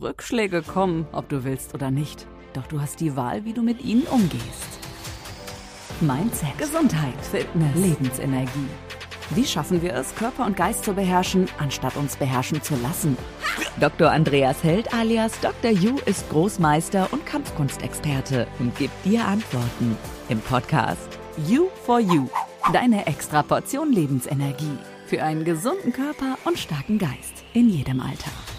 Rückschläge kommen, ob du willst oder nicht. Doch du hast die Wahl, wie du mit ihnen umgehst. Mindset, Gesundheit, Fitness, Lebensenergie. Wie schaffen wir es, Körper und Geist zu beherrschen, anstatt uns beherrschen zu lassen? Dr. Andreas Held alias Dr. Yu ist Großmeister und Kampfkunstexperte und gibt dir Antworten im Podcast You for You. Deine extra Portion Lebensenergie für einen gesunden Körper und starken Geist in jedem Alter.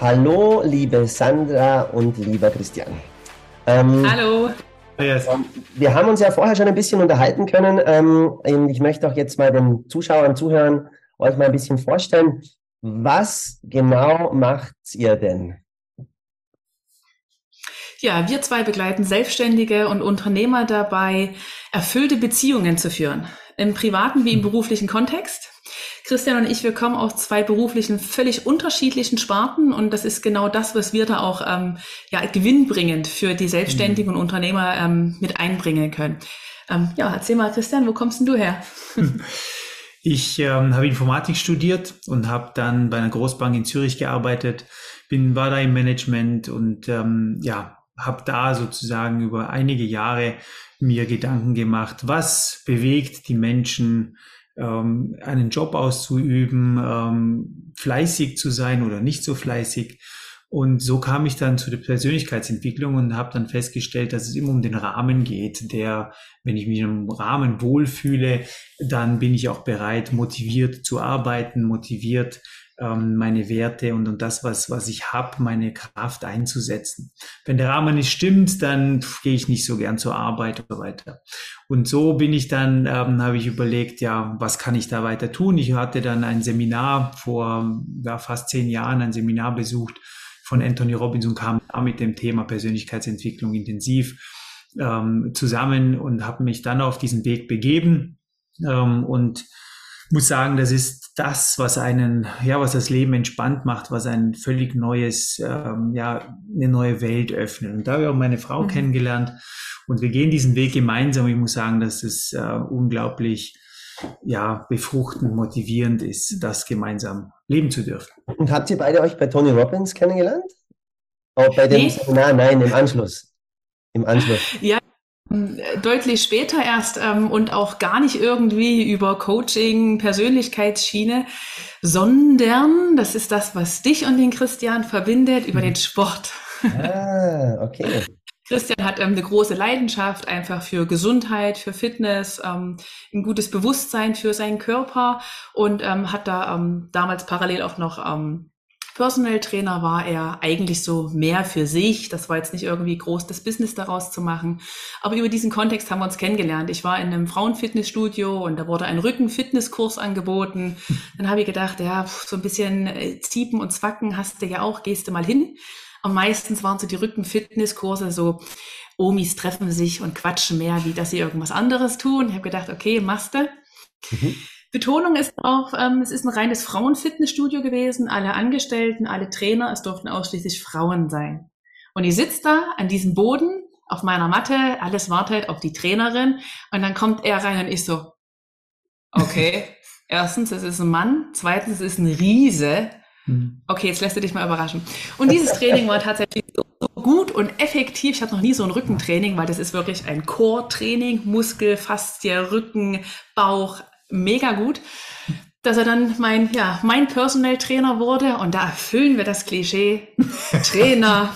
Hallo, liebe Sandra und lieber Christian. Ähm, Hallo. Yes. Wir haben uns ja vorher schon ein bisschen unterhalten können. Ähm, ich möchte auch jetzt mal den Zuschauern, Zuhörern euch mal ein bisschen vorstellen. Was genau macht ihr denn? Ja, wir zwei begleiten Selbstständige und Unternehmer dabei, erfüllte Beziehungen zu führen. Im privaten wie im beruflichen Kontext. Christian und ich, wir kommen aus zwei beruflichen, völlig unterschiedlichen Sparten und das ist genau das, was wir da auch ähm, ja, gewinnbringend für die Selbstständigen mhm. und Unternehmer ähm, mit einbringen können. Ähm, ja, erzähl mal, Christian, wo kommst denn du her? Ich ähm, habe Informatik studiert und habe dann bei einer Großbank in Zürich gearbeitet, bin war da im Management und ähm, ja habe da sozusagen über einige Jahre mir Gedanken gemacht, was bewegt die Menschen ähm, einen Job auszuüben, ähm, fleißig zu sein oder nicht so fleißig. Und so kam ich dann zu der Persönlichkeitsentwicklung und habe dann festgestellt, dass es immer um den Rahmen geht, der, wenn ich mich im Rahmen wohlfühle, dann bin ich auch bereit, motiviert zu arbeiten, motiviert ähm, meine Werte und, und das, was, was ich habe, meine Kraft einzusetzen. Wenn der Rahmen nicht stimmt, dann gehe ich nicht so gern zur Arbeit so weiter. Und so bin ich dann, ähm, habe ich überlegt, ja, was kann ich da weiter tun? Ich hatte dann ein Seminar vor ja, fast zehn Jahren, ein Seminar besucht von Anthony Robbins und kam mit dem Thema Persönlichkeitsentwicklung intensiv ähm, zusammen und habe mich dann auf diesen Weg begeben ähm, und muss sagen, das ist das, was einen, ja, was das Leben entspannt macht, was ein völlig neues, ähm, ja, eine neue Welt öffnet. Und da habe ich auch meine Frau mhm. kennengelernt und wir gehen diesen Weg gemeinsam. Ich muss sagen, dass es äh, unglaublich, ja, befruchtend, motivierend ist, das gemeinsam leben zu dürfen. Und habt ihr beide euch bei Tony Robbins kennengelernt? Auch bei dem nee. Seminar? Nein, im Anschluss. Im Anschluss. Ja, Deutlich später erst ähm, und auch gar nicht irgendwie über Coaching, Persönlichkeitsschiene, sondern das ist das, was dich und den Christian verbindet, über mhm. den Sport. Ah, okay. Christian hat ähm, eine große Leidenschaft einfach für Gesundheit, für Fitness, ähm, ein gutes Bewusstsein für seinen Körper und ähm, hat da ähm, damals parallel auch noch ähm, Personal Trainer war er eigentlich so mehr für sich. Das war jetzt nicht irgendwie groß, das Business daraus zu machen. Aber über diesen Kontext haben wir uns kennengelernt. Ich war in einem Frauenfitnessstudio und da wurde ein Rückenfitnesskurs angeboten. Dann habe ich gedacht, ja, so ein bisschen äh, Ziepen und Zwacken hast du ja auch, gehst du mal hin. Und meistens waren so die Rückenfitnesskurse so, Omis treffen sich und quatschen mehr, wie dass sie irgendwas anderes tun. Ich habe gedacht, okay, machst du. Mhm. Betonung ist auch, ähm, es ist ein reines Frauenfitnessstudio gewesen. Alle Angestellten, alle Trainer, es durften ausschließlich Frauen sein. Und ich sitze da an diesem Boden auf meiner Matte, alles wartet auf die Trainerin und dann kommt er rein und ich so, okay, erstens, es ist ein Mann, zweitens, es ist ein Riese. Hm. Okay, jetzt lässt du dich mal überraschen. Und dieses Training war tatsächlich so gut und effektiv. Ich hatte noch nie so ein Rückentraining, weil das ist wirklich ein Core-Training, Muskel, Faszie, Rücken, Bauch, mega gut, dass er dann mein, ja, mein Personal Trainer wurde und da erfüllen wir das Klischee. Trainer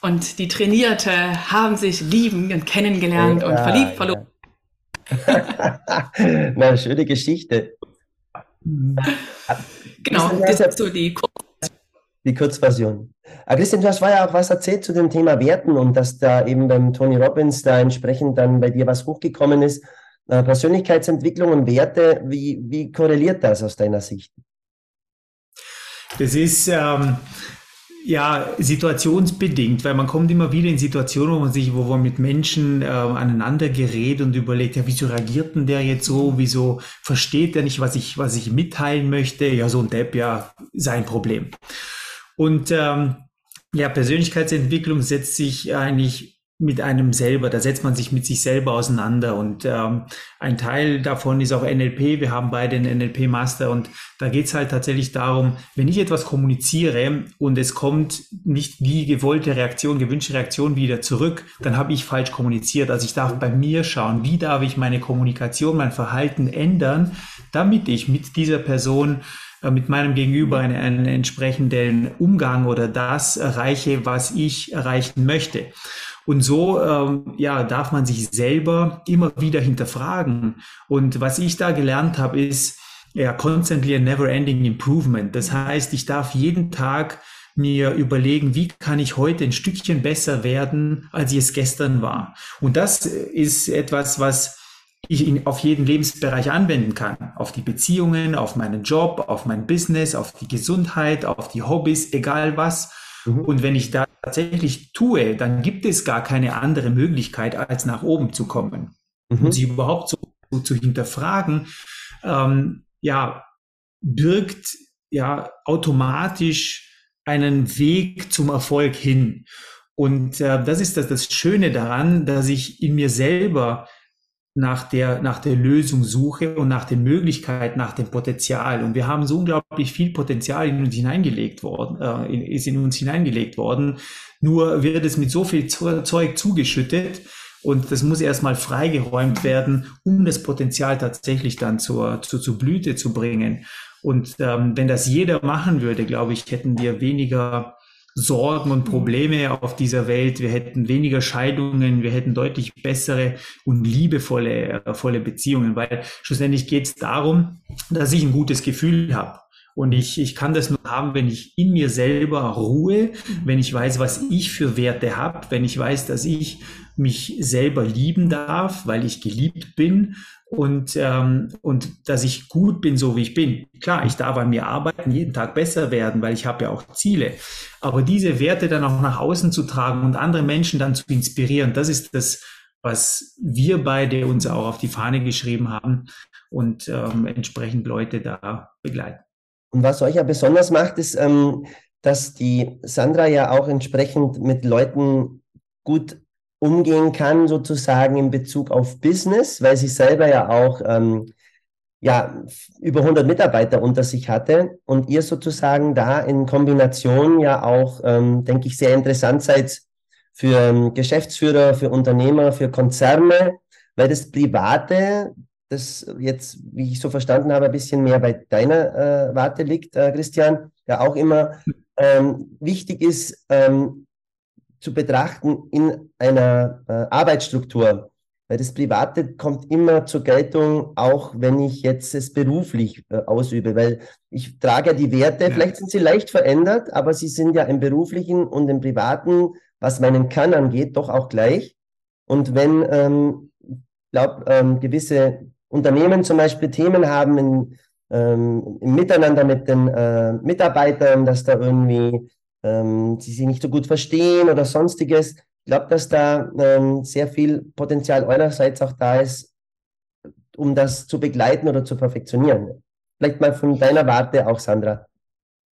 und die Trainierte haben sich lieben und kennengelernt ja, und verliebt, verlobt. Ja. Na, schöne Geschichte. genau, das ist so die die Kurzversion. Aber Christian, du hast ja auch was erzählt zu dem Thema Werten und dass da eben beim Tony Robbins da entsprechend dann bei dir was hochgekommen ist. Äh, Persönlichkeitsentwicklung und Werte, wie, wie korreliert das aus deiner Sicht? Das ist ähm, ja situationsbedingt, weil man kommt immer wieder in Situationen, wo man sich, wo man mit Menschen äh, aneinander gerät und überlegt, ja, wieso reagiert denn der jetzt so? Wieso versteht er nicht, was ich, was ich mitteilen möchte? Ja, so ein Depp, ja, sein Problem. Und ähm, ja, Persönlichkeitsentwicklung setzt sich eigentlich mit einem selber, da setzt man sich mit sich selber auseinander und ähm, ein Teil davon ist auch NLP, wir haben beide einen NLP-Master und da geht's halt tatsächlich darum, wenn ich etwas kommuniziere und es kommt nicht die gewollte Reaktion, gewünschte Reaktion wieder zurück, dann habe ich falsch kommuniziert. Also ich darf bei mir schauen, wie darf ich meine Kommunikation, mein Verhalten ändern, damit ich mit dieser Person äh, mit meinem Gegenüber einen, einen entsprechenden Umgang oder das erreiche, was ich erreichen möchte. Und so ähm, ja, darf man sich selber immer wieder hinterfragen. Und was ich da gelernt habe, ist ja constantly a never ending improvement. Das heißt, ich darf jeden Tag mir überlegen, wie kann ich heute ein Stückchen besser werden, als ich es gestern war. Und das ist etwas, was ich in, auf jeden Lebensbereich anwenden kann. Auf die Beziehungen, auf meinen Job, auf mein Business, auf die Gesundheit, auf die Hobbys, egal was. Mhm. Und wenn ich da tatsächlich tue, dann gibt es gar keine andere Möglichkeit, als nach oben zu kommen. Mhm. Und sich überhaupt so, so zu hinterfragen, ähm, ja, birgt ja automatisch einen Weg zum Erfolg hin. Und äh, das ist das, das Schöne daran, dass ich in mir selber nach der, nach der Lösung suche und nach den Möglichkeiten, nach dem Potenzial. Und wir haben so unglaublich viel Potenzial in uns hineingelegt worden, äh, ist in uns hineingelegt worden. Nur wird es mit so viel Zeug zugeschüttet und das muss erstmal freigeräumt werden, um das Potenzial tatsächlich dann zur, zur, zur Blüte zu bringen. Und ähm, wenn das jeder machen würde, glaube ich, hätten wir weniger Sorgen und Probleme auf dieser Welt. Wir hätten weniger Scheidungen, wir hätten deutlich bessere und liebevolle äh, volle Beziehungen, weil schlussendlich geht es darum, dass ich ein gutes Gefühl habe. Und ich, ich kann das nur haben, wenn ich in mir selber ruhe, wenn ich weiß, was ich für Werte habe, wenn ich weiß, dass ich mich selber lieben darf, weil ich geliebt bin und, ähm, und dass ich gut bin, so wie ich bin. Klar, ich darf an mir arbeiten, jeden Tag besser werden, weil ich habe ja auch Ziele. Aber diese Werte dann auch nach außen zu tragen und andere Menschen dann zu inspirieren, das ist das, was wir beide uns auch auf die Fahne geschrieben haben und ähm, entsprechend Leute da begleiten. Und was euch ja besonders macht, ist, ähm, dass die Sandra ja auch entsprechend mit Leuten gut umgehen kann, sozusagen in Bezug auf Business, weil sie selber ja auch ähm, ja, über 100 Mitarbeiter unter sich hatte und ihr sozusagen da in Kombination ja auch, ähm, denke ich, sehr interessant seid für ähm, Geschäftsführer, für Unternehmer, für Konzerne, weil das Private, das jetzt, wie ich so verstanden habe, ein bisschen mehr bei deiner äh, Warte liegt, äh, Christian, ja auch immer ähm, wichtig ist, ähm, zu betrachten in einer äh, Arbeitsstruktur. Weil das Private kommt immer zur Geltung, auch wenn ich jetzt es beruflich äh, ausübe, weil ich trage ja die Werte, ja. vielleicht sind sie leicht verändert, aber sie sind ja im beruflichen und im privaten, was meinen Kann angeht, doch auch gleich. Und wenn, ähm, glaube, ähm, gewisse Unternehmen zum Beispiel Themen haben in, ähm, im Miteinander mit den äh, Mitarbeitern, dass da irgendwie ähm, sie sich nicht so gut verstehen oder sonstiges. Ich glaube, dass da ähm, sehr viel Potenzial eurerseits auch da ist, um das zu begleiten oder zu perfektionieren. Vielleicht mal von deiner Warte auch, Sandra.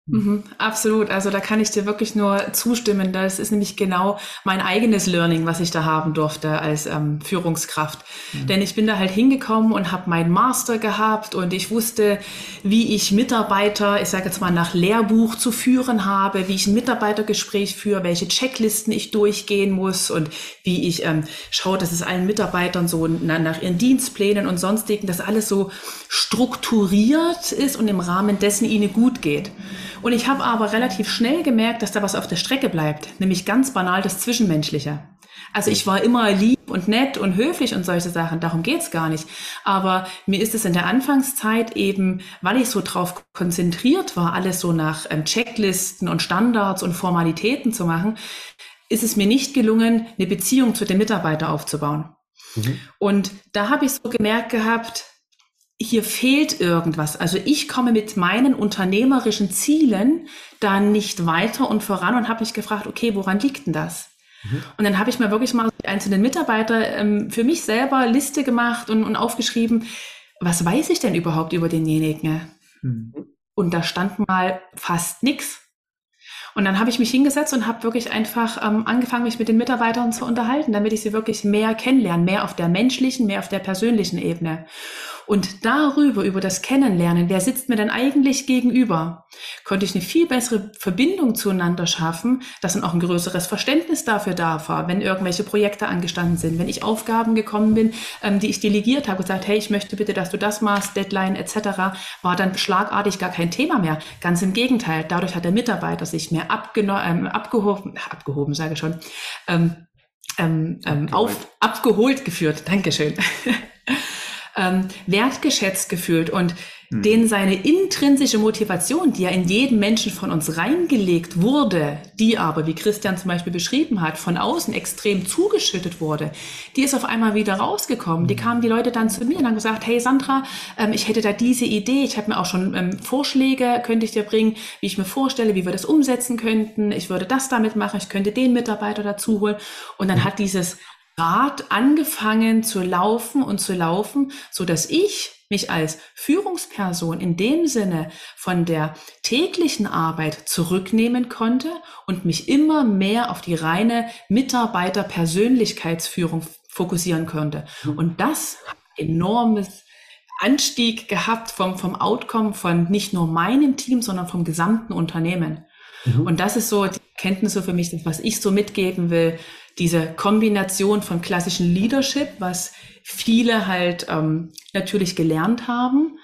Mhm, absolut. Also da kann ich dir wirklich nur zustimmen. Das ist nämlich genau mein eigenes Learning, was ich da haben durfte als ähm, Führungskraft. Mhm. Denn ich bin da halt hingekommen und habe meinen Master gehabt und ich wusste, wie ich Mitarbeiter, ich sage jetzt mal nach Lehrbuch zu führen habe, wie ich ein Mitarbeitergespräch führe, welche Checklisten ich durchgehen muss und wie ich ähm, schaue, dass es allen Mitarbeitern so na, nach ihren Dienstplänen und sonstigen, dass alles so strukturiert ist und im Rahmen dessen ihnen gut geht. Und ich habe aber relativ schnell gemerkt, dass da was auf der Strecke bleibt, nämlich ganz banal das Zwischenmenschliche. Also ich war immer lieb und nett und höflich und solche Sachen, darum geht's gar nicht. Aber mir ist es in der Anfangszeit eben, weil ich so drauf konzentriert war, alles so nach ähm, Checklisten und Standards und Formalitäten zu machen, ist es mir nicht gelungen, eine Beziehung zu den Mitarbeitern aufzubauen. Mhm. Und da habe ich so gemerkt gehabt, hier fehlt irgendwas. Also ich komme mit meinen unternehmerischen Zielen da nicht weiter und voran und habe mich gefragt, okay, woran liegt denn das? Mhm. Und dann habe ich mir wirklich mal die einzelnen Mitarbeiter ähm, für mich selber Liste gemacht und, und aufgeschrieben, was weiß ich denn überhaupt über denjenigen? Mhm. Und da stand mal fast nichts. Und dann habe ich mich hingesetzt und habe wirklich einfach ähm, angefangen, mich mit den Mitarbeitern zu unterhalten, damit ich sie wirklich mehr kennenlerne, mehr auf der menschlichen, mehr auf der persönlichen Ebene. Und darüber, über das Kennenlernen, wer sitzt mir denn eigentlich gegenüber, konnte ich eine viel bessere Verbindung zueinander schaffen, dass dann auch ein größeres Verständnis dafür da war, wenn irgendwelche Projekte angestanden sind, wenn ich Aufgaben gekommen bin, ähm, die ich delegiert habe, gesagt, hey, ich möchte bitte, dass du das machst, Deadline etc., war dann schlagartig gar kein Thema mehr. Ganz im Gegenteil, dadurch hat der Mitarbeiter sich mehr ähm, abgehoben, abgehoben, sage ich schon, ähm, ähm, ähm auf, abgeholt geführt. Dankeschön. ähm, wertgeschätzt gefühlt und mhm. den seine intrinsische Motivation, die ja in jeden Menschen von uns reingelegt wurde, die aber, wie Christian zum Beispiel beschrieben hat, von außen extrem zugeschüttet wurde, die ist auf einmal wieder rausgekommen. Die hm. kamen die Leute dann zu mir und haben gesagt, hey Sandra, ähm, ich hätte da diese Idee, ich habe mir auch schon ähm, Vorschläge, könnte ich dir bringen, wie ich mir vorstelle, wie wir das umsetzen könnten. Ich würde das damit machen, ich könnte den Mitarbeiter dazu holen. Und dann hm. hat dieses Rad angefangen zu laufen und zu laufen, so dass ich mich als Führungsperson in dem Sinne von der täglichen Arbeit zurücknehmen konnte und mich immer mehr auf die reine Mitarbeiterpersönlichkeitsführung fokussieren konnte. Mhm. Und das hat enormes Anstieg gehabt vom, vom Outcome von nicht nur meinem Team, sondern vom gesamten Unternehmen. Mhm. Und das ist so die Kenntnisse für mich, was ich so mitgeben will diese Kombination von klassischen Leadership, was viele halt ähm, natürlich gelernt haben,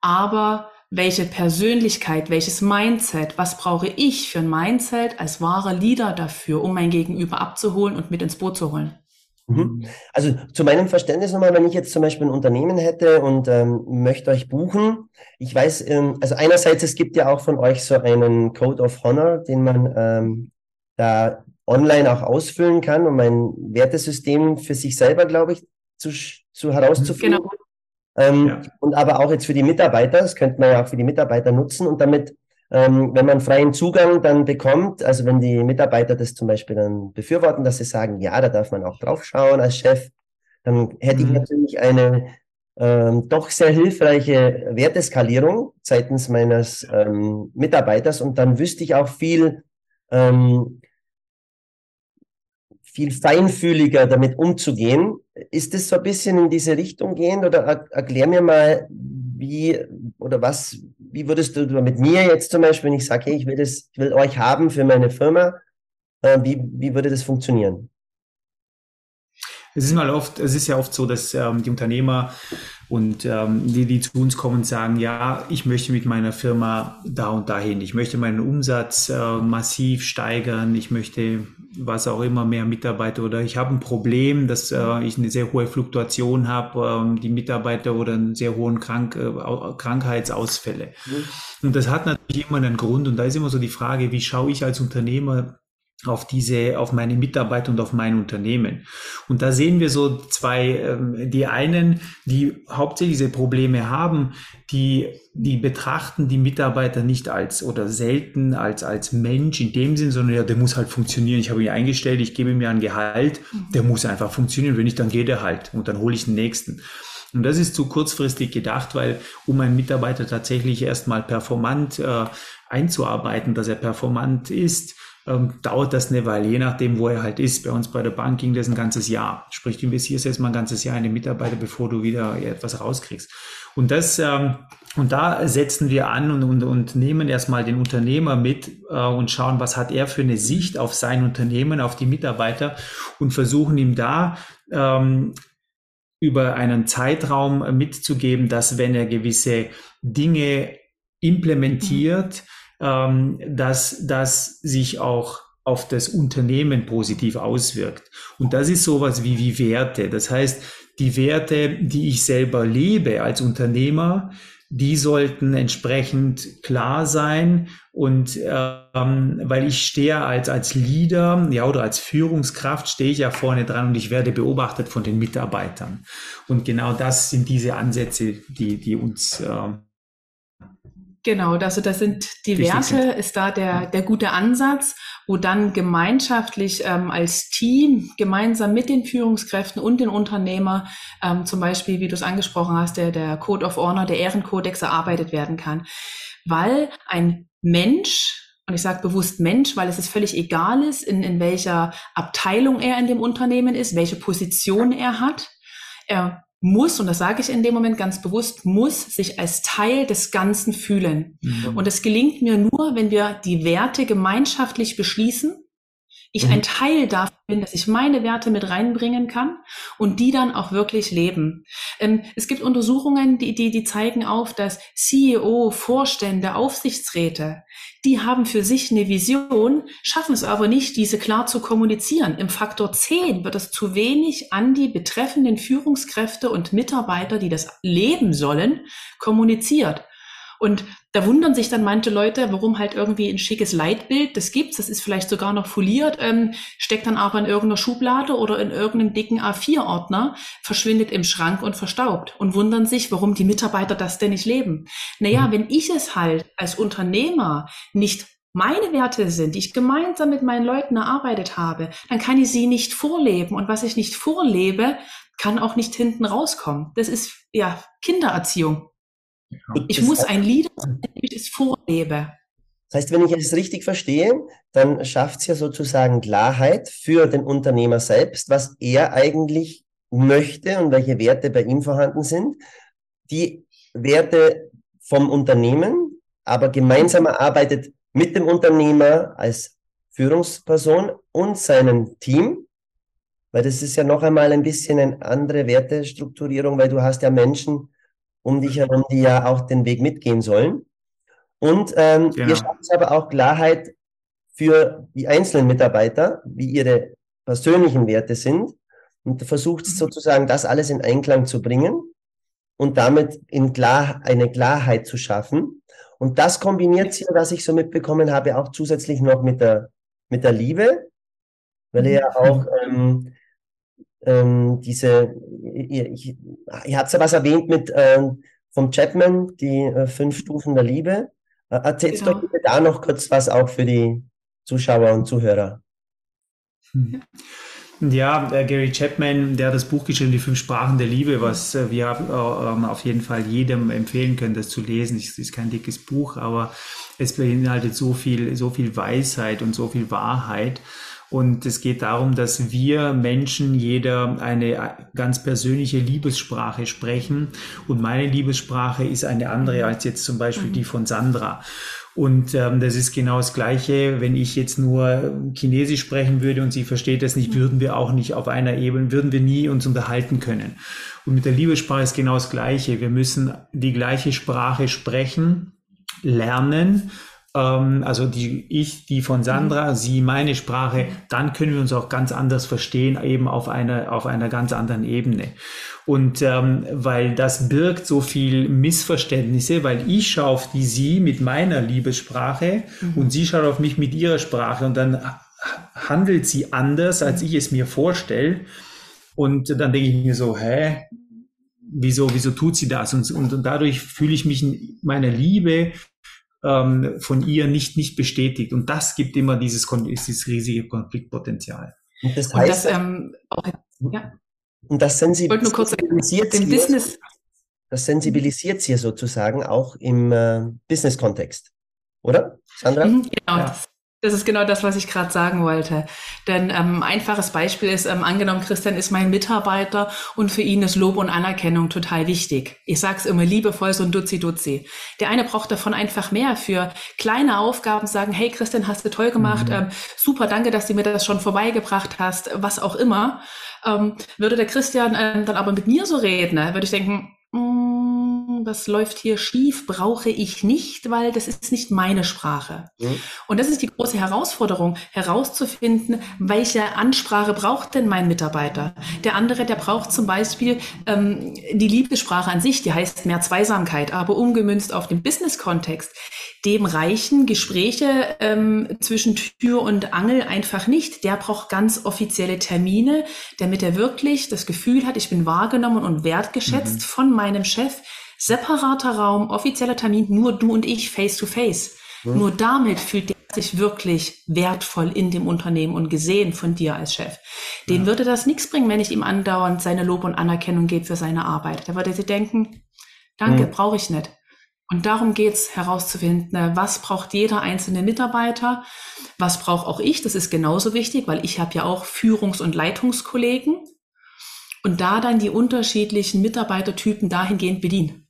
aber welche Persönlichkeit, welches Mindset, was brauche ich für ein Mindset als wahrer Leader dafür, um mein Gegenüber abzuholen und mit ins Boot zu holen? Mhm. Also zu meinem Verständnis nochmal, wenn ich jetzt zum Beispiel ein Unternehmen hätte und ähm, möchte euch buchen, ich weiß, ähm, also einerseits, es gibt ja auch von euch so einen Code of Honor, den man ähm, da online auch ausfüllen kann, um ein Wertesystem für sich selber, glaube ich, zu, zu herauszufinden. Genau. Ähm, ja. Und aber auch jetzt für die Mitarbeiter, das könnte man ja auch für die Mitarbeiter nutzen und damit, ähm, wenn man freien Zugang dann bekommt, also wenn die Mitarbeiter das zum Beispiel dann befürworten, dass sie sagen, ja, da darf man auch drauf schauen als Chef, dann hätte mhm. ich natürlich eine ähm, doch sehr hilfreiche Werteskalierung seitens meines ähm, Mitarbeiters und dann wüsste ich auch viel, ähm, viel feinfühliger damit umzugehen. Ist es so ein bisschen in diese Richtung gehend oder erklär mir mal, wie oder was, wie würdest du mit mir jetzt zum Beispiel, wenn ich sage, hey, ich will das, ich will euch haben für meine Firma, äh, wie, wie würde das funktionieren? Es ist mal oft, es ist ja oft so, dass ähm, die Unternehmer und ähm, die, die zu uns kommen, sagen, ja, ich möchte mit meiner Firma da und dahin. Ich möchte meinen Umsatz äh, massiv steigern. Ich möchte was auch immer mehr Mitarbeiter oder ich habe ein Problem, dass äh, ich eine sehr hohe Fluktuation habe, äh, die Mitarbeiter oder einen sehr hohen Krank, äh, Krankheitsausfälle. Mhm. Und das hat natürlich immer einen Grund. Und da ist immer so die Frage, wie schaue ich als Unternehmer auf diese, auf meine Mitarbeiter und auf mein Unternehmen. Und da sehen wir so zwei, ähm, die einen, die hauptsächlich diese Probleme haben, die, die betrachten die Mitarbeiter nicht als oder selten als, als Mensch in dem Sinn, sondern ja, der muss halt funktionieren. Ich habe ihn eingestellt, ich gebe ihm ja ein Gehalt, der muss einfach funktionieren. Wenn nicht, dann geht er halt und dann hole ich den nächsten. Und das ist zu kurzfristig gedacht, weil um einen Mitarbeiter tatsächlich erstmal performant äh, einzuarbeiten, dass er performant ist, ähm, dauert das eine Weile, je nachdem, wo er halt ist. Bei uns bei der Bank ging das ein ganzes Jahr. Sprich, du investierst jetzt mal ein ganzes Jahr in den Mitarbeiter, bevor du wieder etwas rauskriegst. Und das, ähm, und da setzen wir an und, und, und nehmen erstmal den Unternehmer mit äh, und schauen, was hat er für eine Sicht auf sein Unternehmen, auf die Mitarbeiter und versuchen ihm da ähm, über einen Zeitraum mitzugeben, dass wenn er gewisse Dinge implementiert, mhm ähm, dass das sich auch auf das Unternehmen positiv auswirkt. Und das ist sowas wie, wie Werte. Das heißt, die Werte, die ich selber lebe als Unternehmer, die sollten entsprechend klar sein und ähm, weil ich stehe als als Leader ja oder als Führungskraft stehe ich ja vorne dran und ich werde beobachtet von den Mitarbeitern und genau das sind diese Ansätze die die uns äh, Genau, also das sind die Werte, sind. ist da der, der gute Ansatz, wo dann gemeinschaftlich ähm, als Team gemeinsam mit den Führungskräften und den Unternehmer ähm, zum Beispiel, wie du es angesprochen hast, der, der Code of Honor, der Ehrenkodex erarbeitet werden kann. Weil ein Mensch und ich sage bewusst Mensch, weil es ist völlig egal ist, in, in welcher Abteilung er in dem Unternehmen ist, welche Position er hat. Er muss, und das sage ich in dem Moment ganz bewusst, muss sich als Teil des Ganzen fühlen. Mhm. Und es gelingt mir nur, wenn wir die Werte gemeinschaftlich beschließen ich mhm. ein Teil davon bin, dass ich meine Werte mit reinbringen kann und die dann auch wirklich leben. Ähm, es gibt Untersuchungen, die, die, die zeigen auf, dass CEO, Vorstände, Aufsichtsräte, die haben für sich eine Vision, schaffen es aber nicht, diese klar zu kommunizieren. Im Faktor 10 wird es zu wenig an die betreffenden Führungskräfte und Mitarbeiter, die das leben sollen, kommuniziert. Und da wundern sich dann manche Leute, warum halt irgendwie ein schickes Leitbild, das gibt's, das ist vielleicht sogar noch foliert, ähm, steckt dann aber in irgendeiner Schublade oder in irgendeinem dicken A4-Ordner, verschwindet im Schrank und verstaubt und wundern sich, warum die Mitarbeiter das denn nicht leben. Naja, mhm. wenn ich es halt als Unternehmer nicht meine Werte sind, die ich gemeinsam mit meinen Leuten erarbeitet habe, dann kann ich sie nicht vorleben. Und was ich nicht vorlebe, kann auch nicht hinten rauskommen. Das ist ja Kindererziehung. Ich das muss ein Lied, ich es vorlebe. Das heißt, wenn ich es richtig verstehe, dann schafft es ja sozusagen Klarheit für den Unternehmer selbst, was er eigentlich möchte und welche Werte bei ihm vorhanden sind. Die Werte vom Unternehmen, aber gemeinsam erarbeitet mit dem Unternehmer als Führungsperson und seinem Team, weil das ist ja noch einmal ein bisschen eine andere Wertestrukturierung, weil du hast ja Menschen, um dich herum, die ja auch den Weg mitgehen sollen. Und ähm, genau. ihr schafft aber auch Klarheit für die einzelnen Mitarbeiter, wie ihre persönlichen Werte sind und versucht mhm. sozusagen das alles in Einklang zu bringen und damit in klar, eine Klarheit zu schaffen. Und das kombiniert sie, was ich so mitbekommen habe, auch zusätzlich noch mit der, mit der Liebe, weil ihr ja mhm. auch ähm, ähm, diese, ihr, ich, ihr habt ja was erwähnt mit ähm, vom Chapman, die äh, fünf Stufen der Liebe. Äh, erzählt genau. doch bitte da noch kurz was auch für die Zuschauer und Zuhörer. Hm. Ja, äh, Gary Chapman, der hat das Buch geschrieben, Die fünf Sprachen der Liebe, was äh, wir äh, auf jeden Fall jedem empfehlen können, das zu lesen. Es ist kein dickes Buch, aber es beinhaltet so viel, so viel Weisheit und so viel Wahrheit. Und es geht darum, dass wir Menschen jeder eine ganz persönliche Liebessprache sprechen. Und meine Liebessprache ist eine andere als jetzt zum Beispiel die von Sandra. Und ähm, das ist genau das Gleiche, wenn ich jetzt nur Chinesisch sprechen würde und sie versteht das nicht, würden wir auch nicht auf einer Ebene, würden wir nie uns unterhalten können. Und mit der Liebessprache ist genau das Gleiche. Wir müssen die gleiche Sprache sprechen, lernen ähm, also die, ich, die von Sandra, mhm. sie meine Sprache, dann können wir uns auch ganz anders verstehen, eben auf einer, auf einer ganz anderen Ebene. Und ähm, weil das birgt so viel Missverständnisse, weil ich schaue auf die sie mit meiner Liebessprache mhm. und sie schaut auf mich mit ihrer Sprache und dann handelt sie anders, als ich es mir vorstelle. Und dann denke ich mir so, hä, wieso, wieso tut sie das? Und, und, und dadurch fühle ich mich in meiner Liebe ähm, von ihr nicht, nicht bestätigt. Und das gibt immer dieses, dieses riesige Konfliktpotenzial. Und das heißt, und das, ähm, auch, ja. Und das sensibilisiert sie, Business. das sensibilisiert sie sozusagen auch im äh, Business-Kontext. Oder, Sandra? Mhm, genau, ja. Das ist genau das, was ich gerade sagen wollte. Denn ähm, einfaches Beispiel ist, ähm, angenommen, Christian ist mein Mitarbeiter und für ihn ist Lob und Anerkennung total wichtig. Ich sage es immer liebevoll, so ein Dutzi-Dutzi. Der eine braucht davon einfach mehr für kleine Aufgaben, sagen, hey Christian, hast du toll gemacht, mhm. ähm, super, danke, dass du mir das schon vorbeigebracht hast, was auch immer. Ähm, würde der Christian ähm, dann aber mit mir so reden, ne, würde ich denken, mm, das läuft hier schief, brauche ich nicht, weil das ist nicht meine Sprache. Mhm. Und das ist die große Herausforderung, herauszufinden, welche Ansprache braucht denn mein Mitarbeiter. Der andere, der braucht zum Beispiel ähm, die Liebessprache an sich, die heißt mehr Zweisamkeit, aber umgemünzt auf den Business-Kontext. Dem reichen Gespräche ähm, zwischen Tür und Angel einfach nicht. Der braucht ganz offizielle Termine, damit er wirklich das Gefühl hat, ich bin wahrgenommen und wertgeschätzt mhm. von meinem Chef. Separater Raum, offizieller Termin, nur du und ich face to face. Mhm. Nur damit fühlt der sich wirklich wertvoll in dem Unternehmen und gesehen von dir als Chef. Den ja. würde das nichts bringen, wenn ich ihm andauernd seine Lob und Anerkennung gebe für seine Arbeit. Da würde sie denken, danke, mhm. brauche ich nicht. Und darum geht's herauszufinden, ne, was braucht jeder einzelne Mitarbeiter, was brauche auch ich, das ist genauso wichtig, weil ich habe ja auch Führungs- und Leitungskollegen. Und da dann die unterschiedlichen Mitarbeitertypen dahingehend bedienen.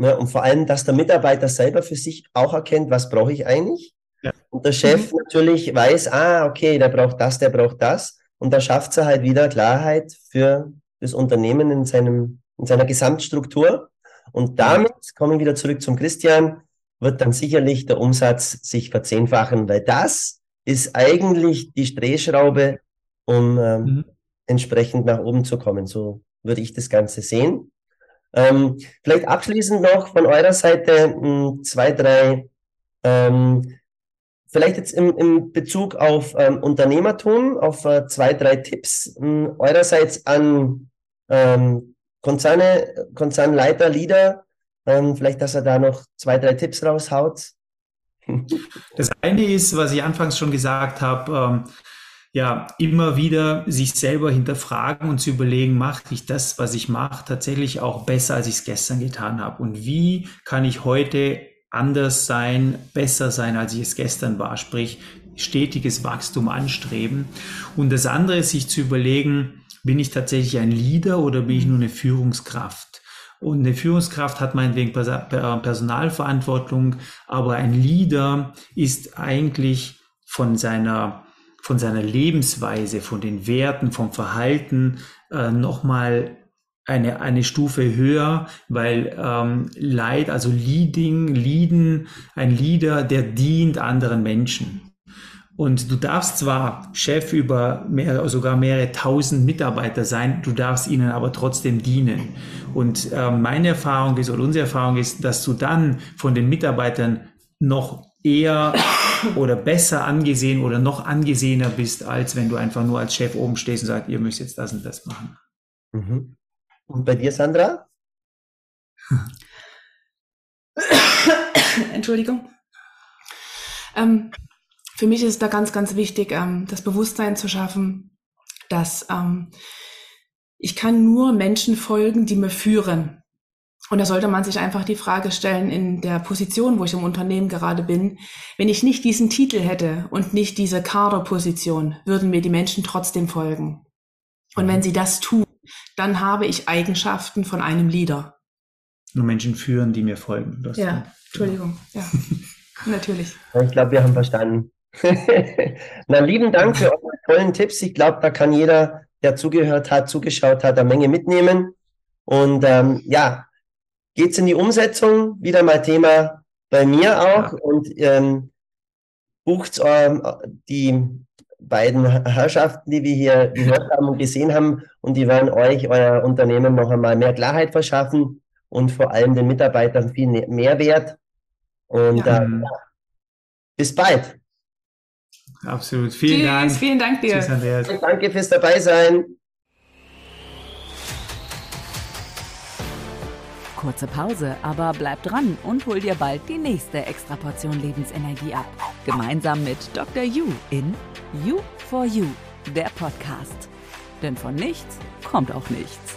Ja, und vor allem, dass der Mitarbeiter selber für sich auch erkennt, was brauche ich eigentlich? Ja. Und der Chef mhm. natürlich weiß, ah, okay, der braucht das, der braucht das. Und da schafft er halt wieder Klarheit für das Unternehmen in, seinem, in seiner Gesamtstruktur. Und damit, kommen wir wieder zurück zum Christian, wird dann sicherlich der Umsatz sich verzehnfachen, weil das ist eigentlich die Drehschraube, um ähm, mhm. entsprechend nach oben zu kommen. So würde ich das Ganze sehen. Ähm, vielleicht abschließend noch von eurer Seite mh, hm, zwei, drei, ähm, vielleicht jetzt im, im Bezug auf ähm, Unternehmertum, auf äh, zwei, drei Tipps mh, hm, eurerseits an ähm, Konzerne, Konzernleiter, Leader, ähm, vielleicht, dass er da noch zwei, drei Tipps raushaut. Das eine ist, was ich anfangs schon gesagt habe, ähm, ja, immer wieder sich selber hinterfragen und zu überlegen, mache ich das, was ich mache, tatsächlich auch besser, als ich es gestern getan habe? Und wie kann ich heute anders sein, besser sein, als ich es gestern war? Sprich, stetiges Wachstum anstreben. Und das andere ist, sich zu überlegen, bin ich tatsächlich ein Leader oder bin ich nur eine Führungskraft? Und eine Führungskraft hat meinetwegen Personalverantwortung, aber ein Leader ist eigentlich von seiner, von seiner Lebensweise, von den Werten, vom Verhalten äh, nochmal eine, eine Stufe höher, weil ähm, Leid, also Leading, Leaden, ein Leader, der dient anderen Menschen. Und du darfst zwar Chef über mehr, sogar mehrere tausend Mitarbeiter sein, du darfst ihnen aber trotzdem dienen. Und äh, meine Erfahrung ist oder unsere Erfahrung ist, dass du dann von den Mitarbeitern noch eher oder besser angesehen oder noch angesehener bist, als wenn du einfach nur als Chef oben stehst und sagst, ihr müsst jetzt das und das machen. Mhm. Und bei dir, Sandra? Entschuldigung. Ähm, für mich ist es da ganz, ganz wichtig, ähm, das Bewusstsein zu schaffen, dass ähm, ich kann nur Menschen folgen, die mir führen. Und da sollte man sich einfach die Frage stellen, in der Position, wo ich im Unternehmen gerade bin, wenn ich nicht diesen Titel hätte und nicht diese Kaderposition, würden mir die Menschen trotzdem folgen. Und wenn sie das tun, dann habe ich Eigenschaften von einem Leader. Nur Menschen führen, die mir folgen. ja, Entschuldigung. Ja, natürlich. Ich glaube, wir haben verstanden. Na, lieben Dank für eure tollen Tipps. Ich glaube, da kann jeder, der zugehört hat, zugeschaut hat, eine Menge mitnehmen. Und ähm, ja, geht's in die Umsetzung. Wieder mal Thema bei mir auch. Ja. Und ähm, bucht ähm, die beiden Herrschaften, die wir hier gehört haben und gesehen haben. Und die werden euch, euer Unternehmen noch einmal mehr Klarheit verschaffen und vor allem den Mitarbeitern viel Mehrwert. Und ja. ähm, bis bald. Absolut. Vielen Tschüss, Dank. Vielen Dank dir. Tschüss, Andreas. Danke fürs Dabeisein. Kurze Pause, aber bleib dran und hol dir bald die nächste Extraportion Lebensenergie ab. Gemeinsam mit Dr. Yu in You for You, der Podcast. Denn von nichts kommt auch nichts.